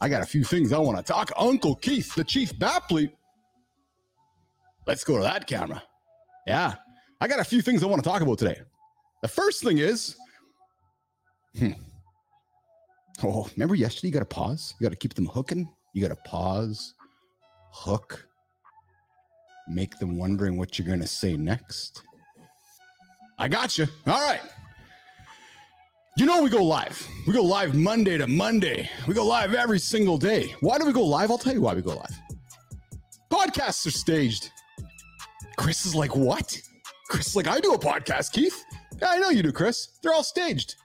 I got a few things I want to talk. Uncle Keith, the Chief Bapley. Let's go to that camera. Yeah, I got a few things I want to talk about today. The first thing is, hmm. Oh, remember yesterday? You got to pause. You got to keep them hooking. You got to pause, hook, make them wondering what you're going to say next. I got you. All right. You know, we go live. We go live Monday to Monday. We go live every single day. Why do we go live? I'll tell you why we go live. Podcasts are staged. Chris is like, what? Chris is like, I do a podcast, Keith. Yeah, I know you do, Chris. They're all staged.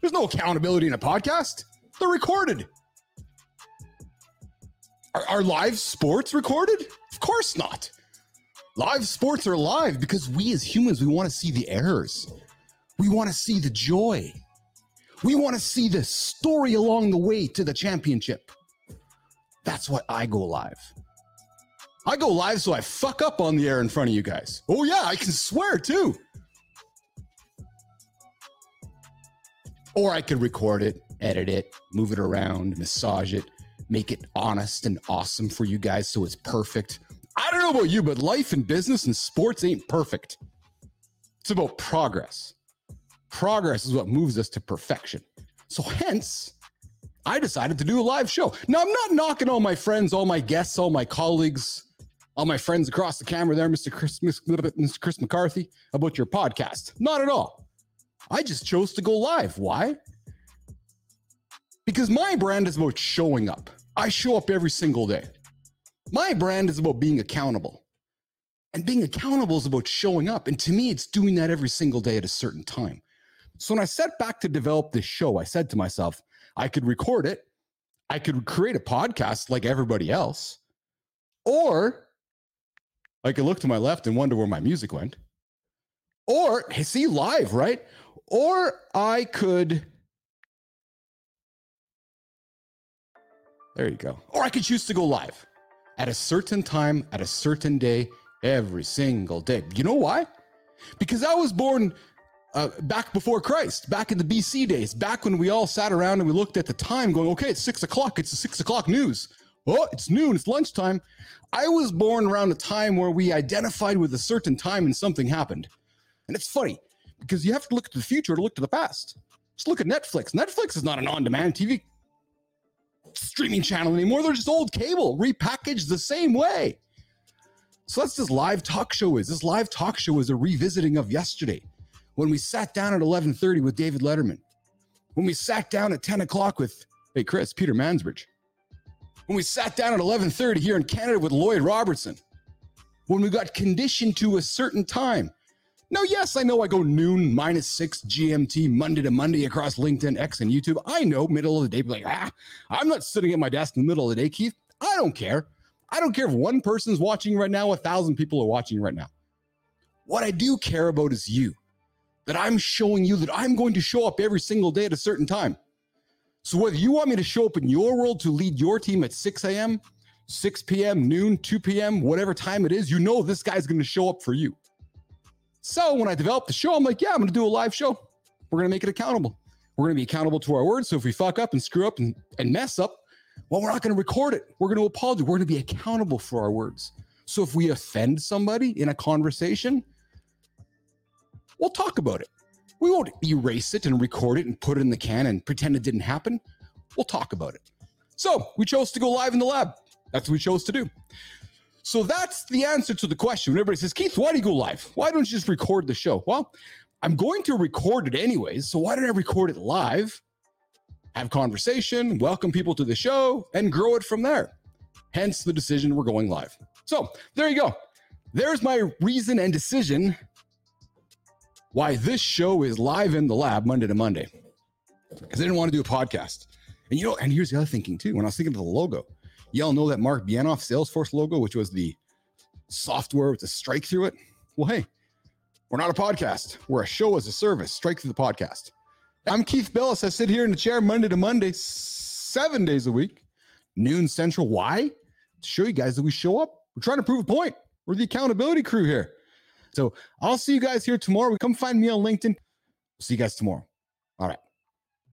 There's no accountability in a podcast, they're recorded. Are, are live sports recorded? Of course not. Live sports are live because we as humans, we want to see the errors. We want to see the joy. We want to see the story along the way to the championship. That's why I go live. I go live so I fuck up on the air in front of you guys. Oh, yeah, I can swear too. Or I could record it, edit it, move it around, massage it, make it honest and awesome for you guys so it's perfect. I don't know about you, but life and business and sports ain't perfect. It's about progress. Progress is what moves us to perfection. So, hence, I decided to do a live show. Now, I'm not knocking all my friends, all my guests, all my colleagues, all my friends across the camera there, Mr. Chris, Mr. Chris McCarthy, about your podcast. Not at all. I just chose to go live. Why? Because my brand is about showing up. I show up every single day. My brand is about being accountable. And being accountable is about showing up. And to me, it's doing that every single day at a certain time. So when I set back to develop this show, I said to myself, I could record it, I could create a podcast like everybody else, or I could look to my left and wonder where my music went, or see live, right? Or I could. There you go. Or I could choose to go live at a certain time, at a certain day, every single day. You know why? Because I was born uh, back before Christ, back in the BC days, back when we all sat around and we looked at the time going, okay, it's six o'clock, it's the six o'clock news. Oh, it's noon, it's lunchtime. I was born around a time where we identified with a certain time and something happened. And it's funny because you have to look to the future to look to the past. Just look at Netflix. Netflix is not an on demand TV streaming channel anymore. They're just old cable, repackaged the same way. So that's this live talk show is. This live talk show is a revisiting of yesterday when we sat down at 11:30 with David Letterman, when we sat down at 10 o'clock with hey Chris Peter Mansbridge, when we sat down at 11:30 here in Canada with Lloyd Robertson, when we got conditioned to a certain time. Now, yes, I know I go noon minus six GMT Monday to Monday across LinkedIn, X, and YouTube. I know middle of the day, like, ah, I'm not sitting at my desk in the middle of the day, Keith. I don't care. I don't care if one person's watching right now, a thousand people are watching right now. What I do care about is you that I'm showing you that I'm going to show up every single day at a certain time. So whether you want me to show up in your world to lead your team at 6 a.m., 6 p.m., noon, 2 p.m., whatever time it is, you know this guy's going to show up for you. So when I developed the show, I'm like, yeah, I'm going to do a live show. We're going to make it accountable. We're going to be accountable to our words. So if we fuck up and screw up and, and mess up, well, we're not going to record it. We're going to apologize. We're going to be accountable for our words. So if we offend somebody in a conversation, we'll talk about it. We won't erase it and record it and put it in the can and pretend it didn't happen. We'll talk about it. So we chose to go live in the lab. That's what we chose to do. So that's the answer to the question. When everybody says, Keith, why do you go live? Why don't you just record the show? Well, I'm going to record it anyways. So why don't I record it live? Have conversation, welcome people to the show, and grow it from there. Hence the decision we're going live. So there you go. There's my reason and decision why this show is live in the lab Monday to Monday. Because I didn't want to do a podcast. And you know, and here's the other thinking too. When I was thinking of the logo, y'all know that Marc Benioff Salesforce logo, which was the software with the strike through it. Well, hey, we're not a podcast. We're a show as a service. Strike through the podcast. I'm Keith Bilous. I sit here in the chair Monday to Monday, seven days a week, noon central. Why? To show you guys that we show up. We're trying to prove a point. We're the accountability crew here. So I'll see you guys here tomorrow. Come find me on LinkedIn. See you guys tomorrow. All right.